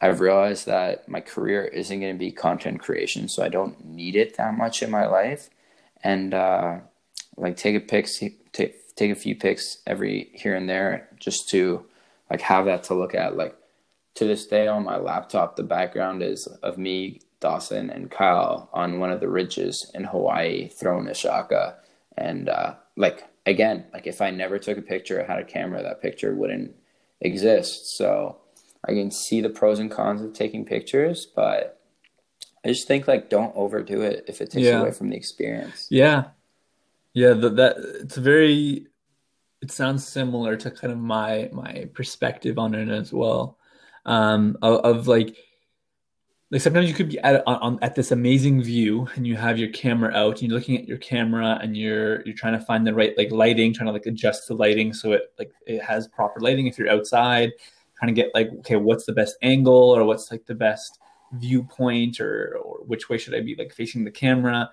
I've realized that my career isn't going to be content creation, so I don't need it that much in my life. And uh, like take a pics, take take a few pics every here and there just to like have that to look at. Like to this day on my laptop, the background is of me, Dawson, and Kyle on one of the ridges in Hawaii throwing a shaka. And uh, like again, like if I never took a picture, I had a camera, that picture wouldn't exist. So I can see the pros and cons of taking pictures, but I just think like don't overdo it if it takes yeah. away from the experience. Yeah, yeah, the, that it's very. It sounds similar to kind of my my perspective on it as well. Um, of, of like, like sometimes you could be at on, at this amazing view and you have your camera out and you're looking at your camera and you're you're trying to find the right like lighting, trying to like adjust the lighting so it like it has proper lighting if you're outside, trying to get like okay, what's the best angle or what's like the best viewpoint or or which way should I be like facing the camera.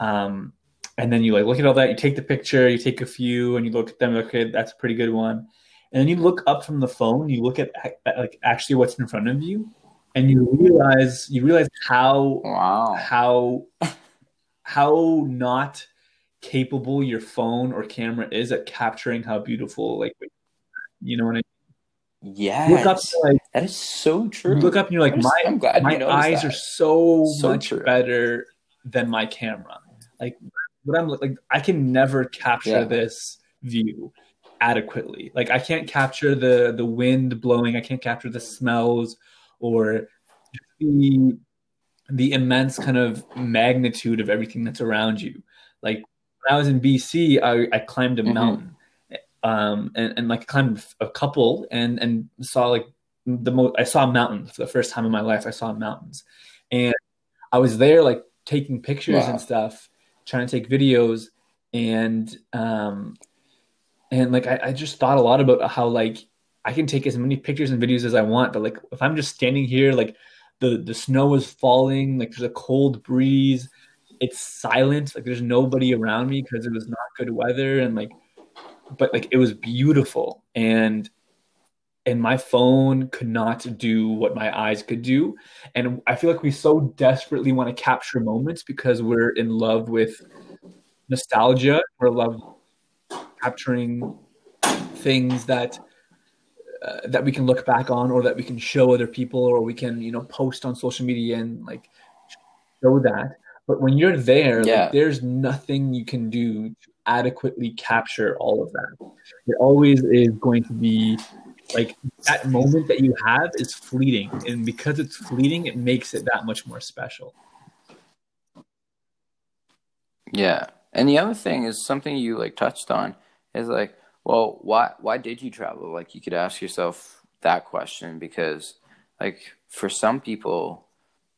Um, and then you like look at all that you take the picture you take a few and you look at them okay that's a pretty good one and then you look up from the phone you look at, at like actually what's in front of you and you realize you realize how wow. how how not capable your phone or camera is at capturing how beautiful like You know what I mean? yeah Look up, like that is so true. you look up, and you're like, I'm, my my eyes that. are so, So much true. better than my camera. Like what I'm like, I can never capture Yeah. this view adequately. Like I can't capture the the wind blowing. I can't capture the smells or the the immense kind of magnitude of everything that's around you. Like when I was in BC, I, I climbed a Mhm. mountain, um, and, and like climbed a couple and and saw like the most. I saw mountains for the first time in my life. I saw mountains, and I was there like taking pictures Wow. and stuff, trying to take videos, and um, and like I, I just thought a lot about how like I can take as many pictures and videos as I want, but like if I'm just standing here, like the the snow is falling, like there's a cold breeze, it's silent, like there's nobody around me because it was not good weather, and like, but like it was beautiful, and and my phone could not do what my eyes could do, and I feel like we so desperately want to capture moments because we're in love with nostalgia, we're in love capturing things that uh, that we can look back on or that we can show other people or we can you know post on social media and like show that. But when you're there Yeah. like, there's nothing you can do to adequately capture all of that. It always is going to be like that moment that you have is fleeting and because it's fleeting it makes it that much more special Yeah. And the other thing is something you like touched on is like, well, why why did you travel? Like you could ask yourself that question because like for some people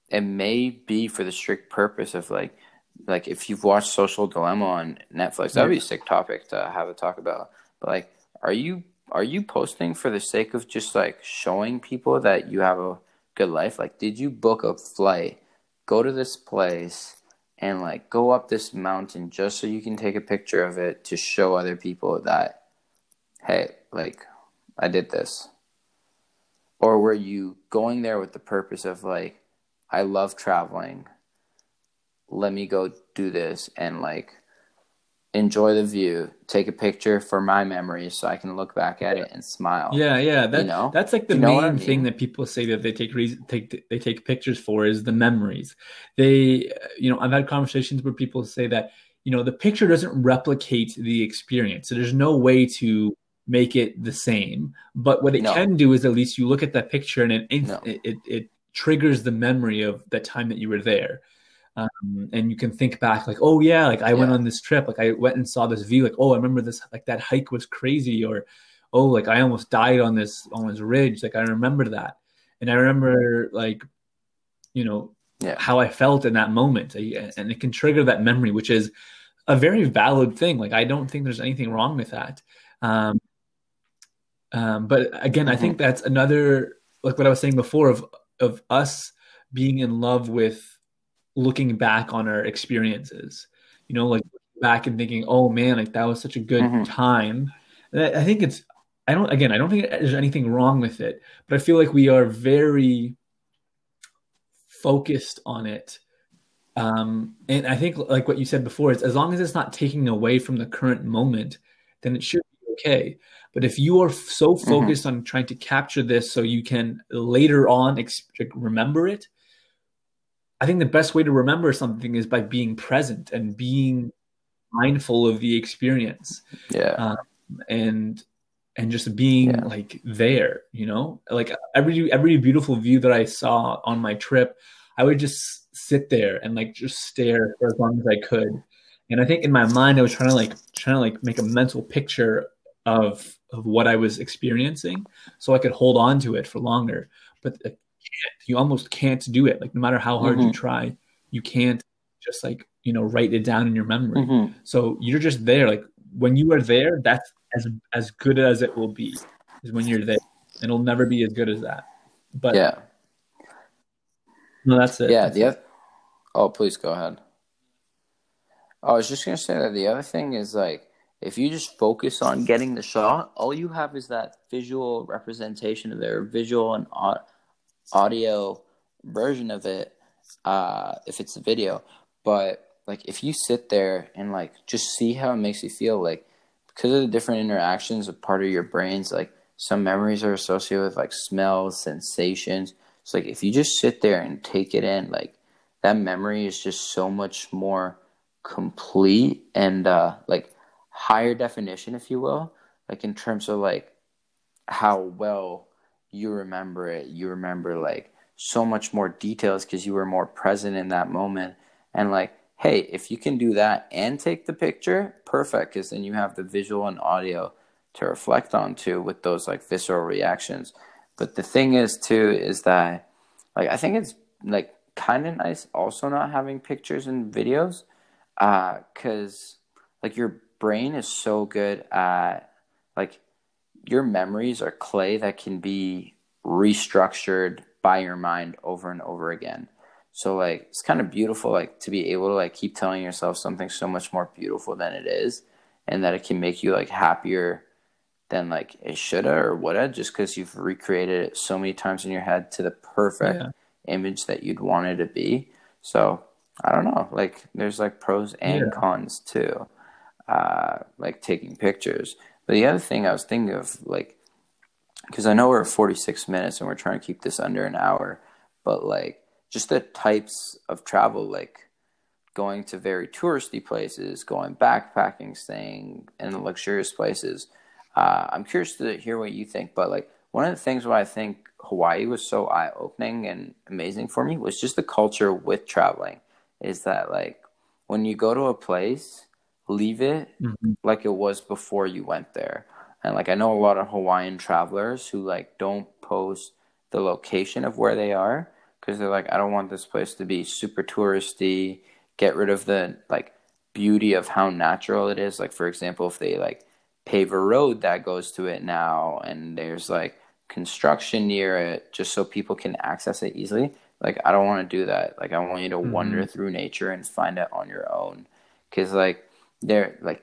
it may be for the strict purpose of like like if you've watched Social Dilemma on Netflix, that'd be a sick topic to have a talk about. But like are you are you posting for the sake of just like showing people that you have a good life? Like did you book a flight, go to this place and like go up this mountain just so you can take a picture of it to show other people that hey like i did this or were you going there with the purpose of like i love traveling let me go do this and like enjoy the view take a picture for my memories so i can look back at it and smile Yeah, yeah, that, You know? that's like the You know what I main thing that people say that they take reason, take they take pictures for is the memories. They, you know, I've had conversations where people say that you know the picture doesn't replicate the experience. So there's no way to make it the same. But what it No. can do is at least you look at that picture and it No. it, it it triggers the memory of the time that you were there. Um, and you can think back like, oh yeah, like I went on this trip, like I went and saw this view, like oh I remember this, like that hike was crazy, or oh like I almost died on this on this ridge, like I remember that, and I remember like, you know, Yeah. how I felt in that moment, and it can trigger that memory, which is a very valid thing. Like I don't think there's anything wrong with that. Um, um, but again, I think that's another like what I was saying before of of us being in love with looking back on our experiences. You know, like back and thinking, "Oh man, like that was such a good Mhm. time." And I think it's I don't again, I don't think there's anything wrong with it, but I feel like we are very focused on it. Um, and I think like what you said before is as long as it's not taking away from the current moment, then it should be okay. But if you are so focused on trying to capture this so you can later on ex- remember it, I think the best way to remember something is by being present and being mindful of the experience yeah and and just being Yeah. like there, you know, like every every beautiful view that I saw on my trip, I would just sit there and like just stare for as long as I could. And I think in my mind, I was trying to like trying to like make a mental picture of of what I was experiencing, so I could hold on to it for longer. But uh, can't. you almost can't do it. Like no matter how hard you Mhm. try, you can't just like you know write it down in your memory. Mhm. So you're just there. Like when you are there, that's as as good as it will be. Is when you're there. It'll never be as good as that. But yeah no, that's it. Yeah, That's the it. other. Oh, please go ahead. I was just gonna say that the other thing is like if you just focus on getting the shot, all you have is that visual representation of their visual and audio version of it. Uh, if it's a video, but like if you sit there and like just see how it makes you feel, like because of the different interactions of part of your brains, like some memories are associated with like smells, sensations. It's like if you just sit there and take it in, like that memory is just so much more complete and uh, like higher definition, if you will, like in terms of like how well you remember it. You remember like so much more details because you were more present in that moment. And like, hey, if you can do that and take the picture, perfect, because then you have the visual and audio to reflect on too with those like visceral reactions. But the thing is too is that like I think it's like kind of nice also not having pictures and videos because uh, like your brain is so good at like your memories are clay that can be restructured by your mind over and over again. So like it's kind of beautiful like to be able to like keep telling yourself something so much more beautiful than it is and that it can make you like happier than like it shoulda or woulda just because you've recreated it so many times in your head to the perfect yeah. image that you'd want it to be. So I don't know, like there's like pros and yeah. cons too, uh, like taking pictures. But the other thing I was thinking of, like, because I know we're at 46 minutes and we're trying to keep this under an hour, but like just the types of travel, like going to very touristy places, going backpacking, staying in luxurious places. Uh, I'm curious to hear what you think, but like one of the things why I think Hawaii was so eye opening and amazing for me was just the culture with traveling. Is that like when you go to a place, leave it mm-hmm. like it was before you went there. And like I know a lot of Hawaiian travelers who like don't post the location of where they are because they're like I don't want this place to be super touristy, get rid of the like beauty of how natural it is. Like for example, if they like pave a road that goes to it now and there's like construction near it just so people can access it easily. Like I don't want to do that. Like I want you to mm-hmm. wander through nature and find it on your own. Cuz like they're like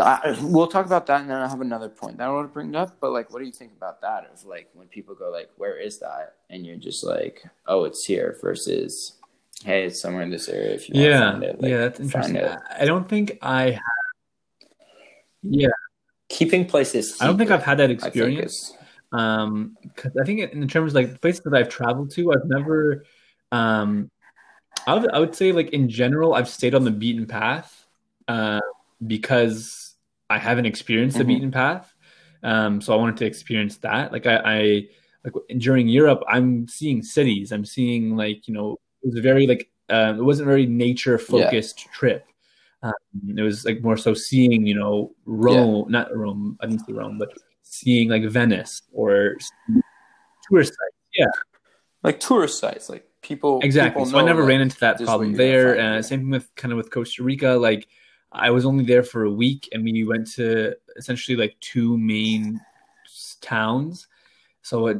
I, we'll talk about that and then I have another point that I want to bring up. But like, what do you think about that? Of like when people go like, "Where is that?" and you're just like, "Oh, it's here," versus, "Hey, it's somewhere in this area." If you yeah, it, like, yeah, that's interesting. I don't think I. Have, yeah, keeping places. Secret, I don't think I've had that experience. I um, because I think in terms of like places that I've traveled to, I've never, um, I would, I would say like in general, I've stayed on the beaten path, uh, because I haven't experienced the mm-hmm. beaten path. Um, so I wanted to experience that. Like I, I like during Europe, I'm seeing cities. I'm seeing like you know it was a very like uh, it wasn't a very nature focused yeah. trip. Um, it was like more so seeing you know Rome, yeah. not Rome. I didn't see Rome, but seeing like Venice or tourist sites. Yeah, like tourist sites, like people exactly. People so I never ran into that problem there. Uh, same thing with kind of with Costa Rica. Like I was only there for a week, and we went to essentially like two main towns. So it,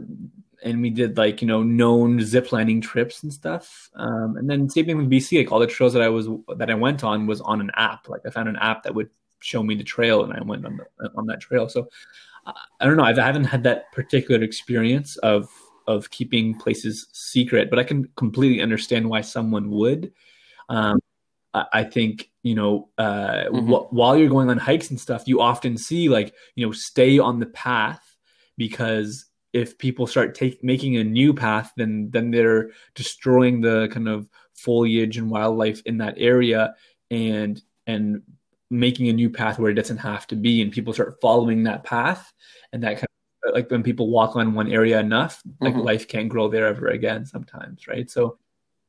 and we did like you know known ziplining trips and stuff. Um, and then same thing with BC. Like all the trails that I was that I went on was on an app. Like I found an app that would show me the trail, and I went on the, on that trail. So I don't know. I've, I haven't had that particular experience of of keeping places secret, but I can completely understand why someone would. Um, I, I think you know uh, mm-hmm. wh- while you're going on hikes and stuff, you often see like you know stay on the path because if people start take, making a new path, then then they're destroying the kind of foliage and wildlife in that area and and making a new path where it doesn't have to be and people start following that path and that kind of like when people walk on one area enough like mm-hmm. life can't grow there ever again sometimes right so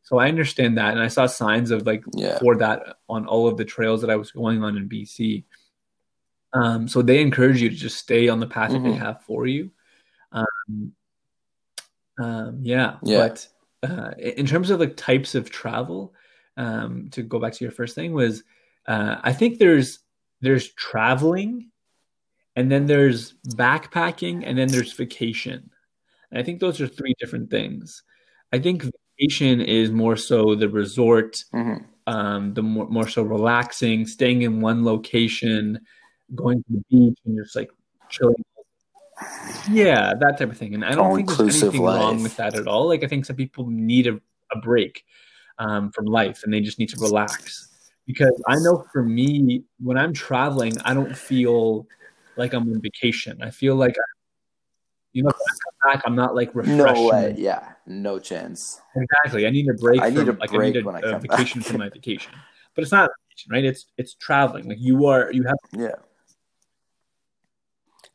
so i understand that and i saw signs of like yeah. for that on all of the trails that i was going on in bc um, so they encourage you to just stay on the path mm-hmm. that they mm-hmm. have for you um, um, yeah, yeah but uh, in terms of like types of travel um, to go back to your first thing was uh, I think there's there's traveling, and then there's backpacking, and then there's vacation. And I think those are three different things. I think vacation is more so the resort, mm-hmm. um, the more more so relaxing, staying in one location, going to the beach, and just like chilling. Yeah, that type of thing. And I don't think there's anything life. wrong with that at all. Like I think some people need a, a break um, from life, and they just need to relax because I know for me, when I'm traveling, I don't feel like I'm on vacation. I feel like you know, Come back, I'm not like refreshed. No way. Yeah, no chance. Exactly. I need a break. I need from, a like, break I need a, when I a come vacation back. from my vacation. But it's not a vacation, right? It's it's traveling. Like you are, you have Yeah.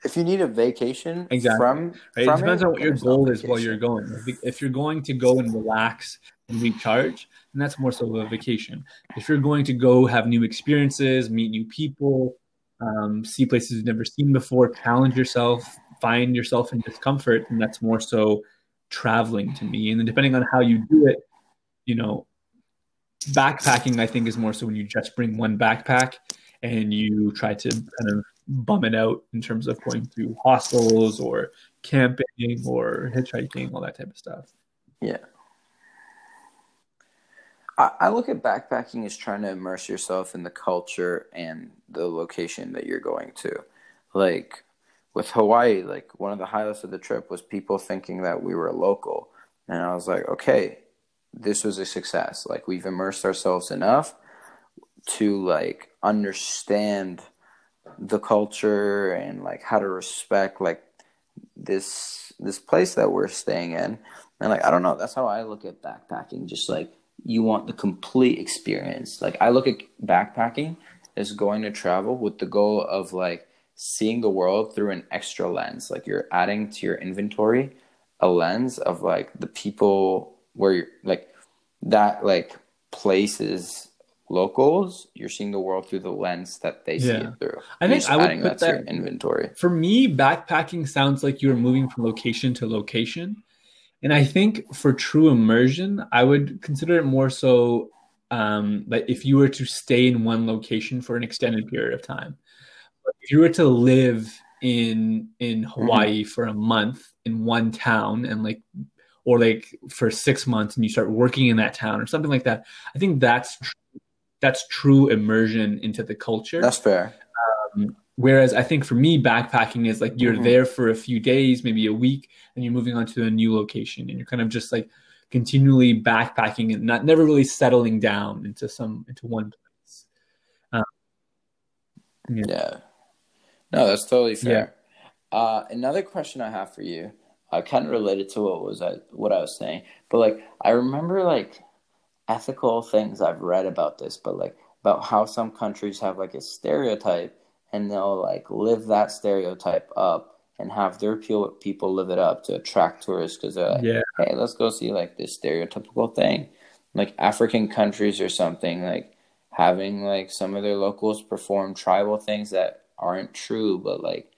If you need a vacation Exactly. from, right. from it depends it, on what your goal is while you're going. If you're going to go and relax and recharge, then that's more so of a vacation. If you're going to go have new experiences, meet new people, um, see places you've never seen before, challenge yourself, find yourself in discomfort, and that's more so traveling to me. And then depending on how you do it, you know, backpacking I think is more so when you just bring one backpack and you try to kind of bum it out in terms of going to hostels or camping or hitchhiking, all that type of stuff. Yeah. I, look at backpacking as trying to immerse yourself in the culture and the location that you're going to. Like with Hawaii, like one of the highlights of the trip was people thinking that we were local. And I was like, okay, this was a success. Like we've immersed ourselves enough to like understand the culture and like how to respect like this this place that we're staying in. And like I don't know, that's how I look at backpacking. Just like you want the complete experience. Like I look at backpacking as going to travel with the goal of like seeing the world through an extra lens. Like you're adding to your inventory a lens of like the people where you're like that like places locals you're seeing the world through the lens that they see it through I You're think I would put that that- inventory For me, backpacking sounds like you're moving from location to location. And I think for true immersion, I would consider it more so um, like if you were to stay in one location for an extended period of time. But if you were to live in in Hawaii for a month in one town and like or like for six months and you start working in that town or something like that, I think that's tr- that's true immersion into the culture. that's fair Whereas I think for me, backpacking is like you're Mhm. there for a few days, maybe a week, and you're moving on to a new location, and you're kind of just like continually backpacking and not never really settling down into some into one place. Um, yeah. Yeah. No, that's totally fair. Uh, another question I have for you, uh, kind of related to what was I what I was saying, but like I remember like ethical things I've read about this, but like about how some countries have like a stereotype and they'll like live that stereotype up and have their pe- people live it up to attract tourists because they're like, yeah, hey, let's go see like this stereotypical thing. Like African countries or something, like having like some of their locals perform tribal things that aren't true, but like,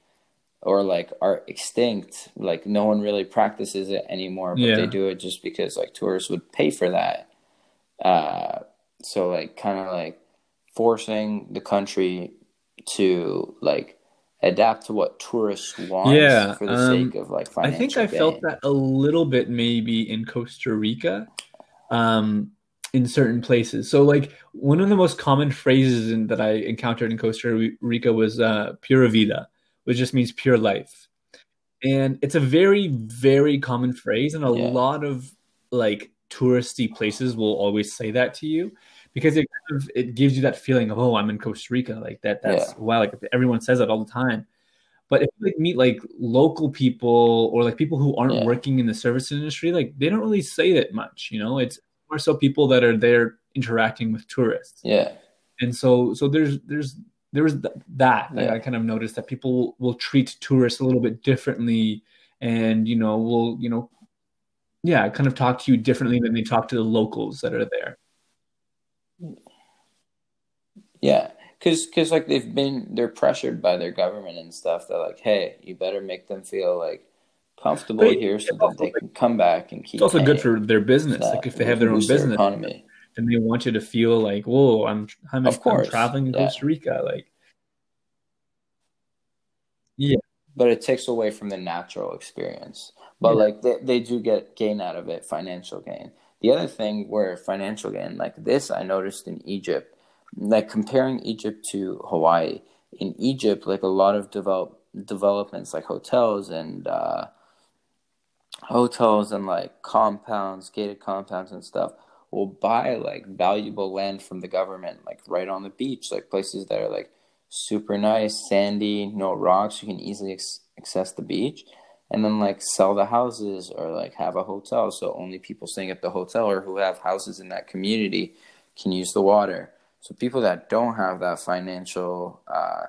or like are extinct. Like no one really practices it anymore, but Yeah. they do it just because like tourists would pay for that. Uh, so like kind of like forcing the country to like adapt to what tourists want Yeah, for the um, sake of like finding. I think I felt that a little bit maybe in Costa Rica, um, in certain places. So like one of the most common phrases in, that I encountered in Costa Rica was uh, "pura vida," which just means pure life, and it's a very very common phrase, and a Yeah. lot of like touristy places will always say that to you because it kind of it gives you that feeling of oh I'm in Costa Rica like that that's Yeah. wow like everyone says that all the time. But if you like meet like local people or like people who aren't Yeah. working in the service industry, like they don't really say that much, you know. It's more so people that are there interacting with tourists, Yeah. and so so there's there's there's that like, Yeah. I kind of noticed that people will treat tourists a little bit differently, and you know will you know yeah kind of talk to you differently than they talk to the locals that are there. Yeah, because cause, like they've been they're pressured by their government and stuff. They're like, hey, you better make them feel like comfortable But here so that they can come back and keep. It's also good for their business. So Like if they have their own boost their business, economy. then they want you to feel like, whoa, I'm I'm, Of I'm traveling in yeah. Costa Rica. Like, yeah, But it takes away from the natural experience. But Yeah. like they, they do get gain out of it, financial gain. The other thing where financial gain, like this, I noticed in Egypt, like comparing Egypt to Hawaii. In Egypt, like a lot of develop developments, like hotels and uh, hotels and like compounds, gated compounds and stuff, will buy like valuable land from the government, like right on the beach, like places that are like super nice, sandy, no rocks. You can easily ex- access the beach, and then like sell the houses or like have a hotel, so only people staying at the hotel or who have houses in that community can use the water. So people that don't have that financial uh,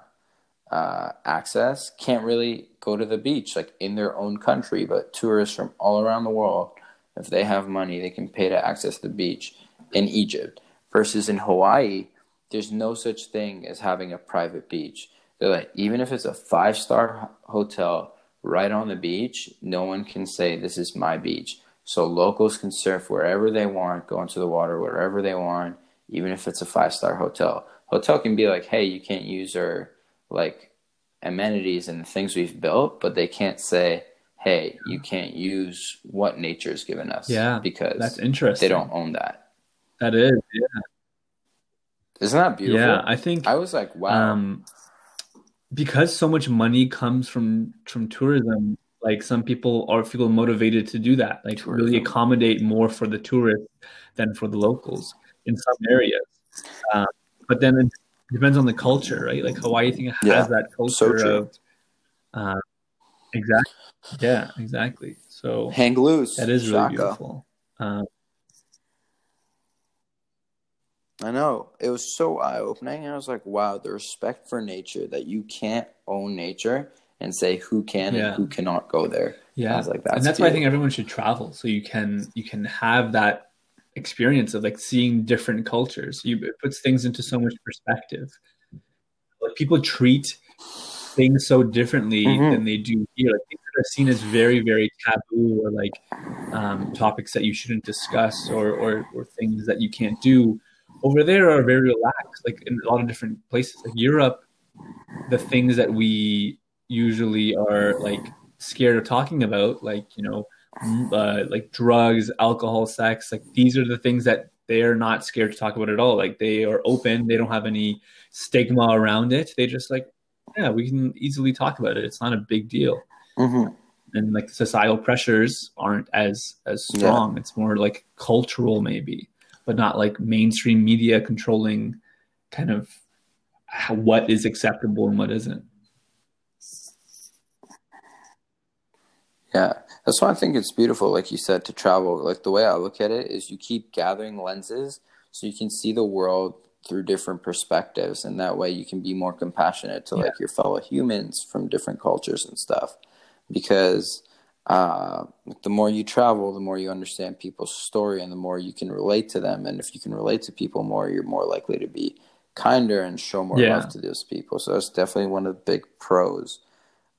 uh, access can't really go to the beach like in their own country, but tourists from all around the world, if they have money, they can pay to access the beach in Egypt. Versus in Hawaii, there's no such thing as having a private beach. They're like, even if it's a five star hotel right on the beach, no one can say this is my beach. So locals can surf wherever they want, go into the water wherever they want, even if it's a five star hotel. Hotel can be like, hey, you can't use our like amenities and the things we've built, but they can't say, hey, you can't use what nature's given us. Yeah. Because That's interesting. they don't own that. That is, yeah. Isn't that beautiful? Yeah, I think I was like, wow. um, because so much money comes from from tourism. Like some people are feel motivated to do that, like really accommodate more for the tourists than for the locals in some areas. Um, but then it depends on the culture, right? Like Hawaii, I think has Yeah, that culture true. of, uh, exactly, yeah, exactly. So Hang loose. that is really Shaka. beautiful. Um, I know. It was so eye opening. I was like, wow, the respect for nature that you can't own nature and say who can Yeah. and who cannot go there. Yeah, I was like, that's and that's why I think everyone should travel so you can you can have that experience of like seeing different cultures. You it puts things into so much perspective. Like people treat things so differently Mhm. than they do here. Like things that are seen as very very taboo or like um, topics that you shouldn't discuss or, or or things that you can't do. Over there are very relaxed. Like in a lot of different places, like Europe, the things that we usually are like scared of talking about, like you know, uh, like drugs, alcohol, sex. Like these are the things that they are not scared to talk about at all. Like they are open. They don't have any stigma around it. They just like, yeah, we can easily talk about it. It's not a big deal. Mhm. And like societal pressures aren't as as Yeah. strong. It's more like cultural maybe, but not like mainstream media controlling kind of how, what is acceptable and what isn't. Yeah, that's why I think it's beautiful, like you said, to travel. Like the way I look at it is you keep gathering lenses so you can see the world through different perspectives, and that way you can be more compassionate to like your fellow humans from different cultures and stuff. Because uh, the more you travel, the more you understand people's story, and the more you can relate to them. And if you can relate to people more, you're more likely to be kinder and show more Yeah. love to those people. So that's definitely one of the big pros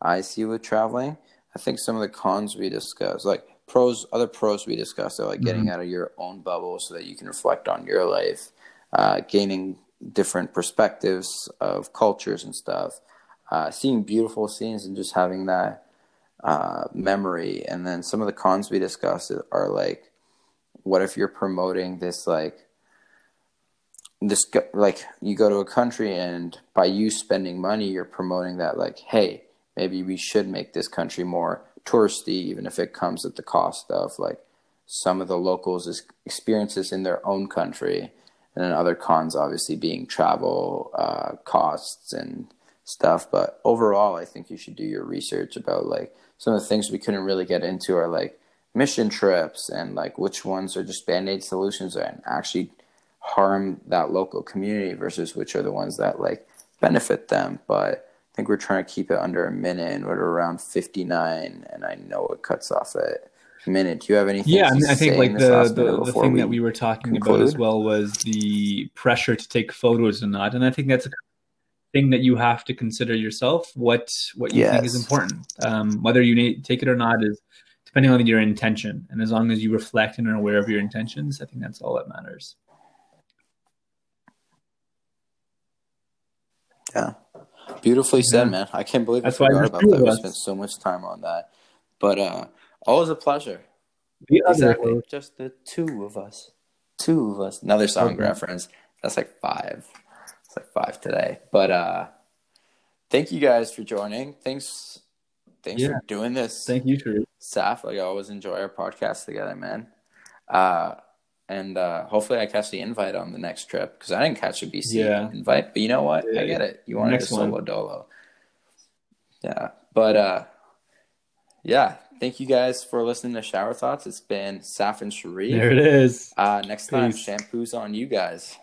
I see with traveling. I think some of the cons we discussed, like pros, other pros we discussed, are like getting out of your own bubble so that you can reflect on your life, uh, gaining different perspectives of cultures and stuff, uh, seeing beautiful scenes and just having that uh, memory. And then some of the cons we discussed are like, what if you're promoting this like this like you go to a country and by you spending money you're promoting that like hey maybe we should make this country more touristy even if it comes at the cost of like some of the locals' experiences in their own country and then other cons obviously being travel uh, costs and stuff. But overall i think you should do your research about like some of the things we couldn't really get into are like mission trips and like which ones are just band-aid solutions and actually harm that local community versus which are the ones that like benefit them. But i think we're trying to keep it under a minute and we're around 59 and i know it cuts off at a minute do you have anything Yeah, I mean, I think like the the, the thing we that we were talking about as well was the pressure to take photos and not, and I think that's a thing that you have to consider yourself. What what you think is important, um, whether you need, take it or not, is depending on your intention. And as long as you reflect and are aware of your intentions, I think that's all that matters. Yeah. Beautifully said, Yeah. man. I can't believe That's I forgot about that. We spent so much time on that. But uh always a pleasure. The Exactly. host- Just the two of us. Two of us. Another song Okay. reference. That's like five. It's like five today. But uh thank you guys for joining. Thanks thanks Yeah. for doing this. Thank you, Sherif. Saif, like I always enjoy our podcast together, man. Uh and uh, hopefully I catch the invite on the next trip because I didn't catch a BC Yeah. invite. But you know what? I get it. You wanted Next a solo dolo. Yeah, but uh, yeah. Thank you guys for listening to Shower Thoughts. It's been Saif and Sherif. There it is. Uh, next time, shampoos on you guys.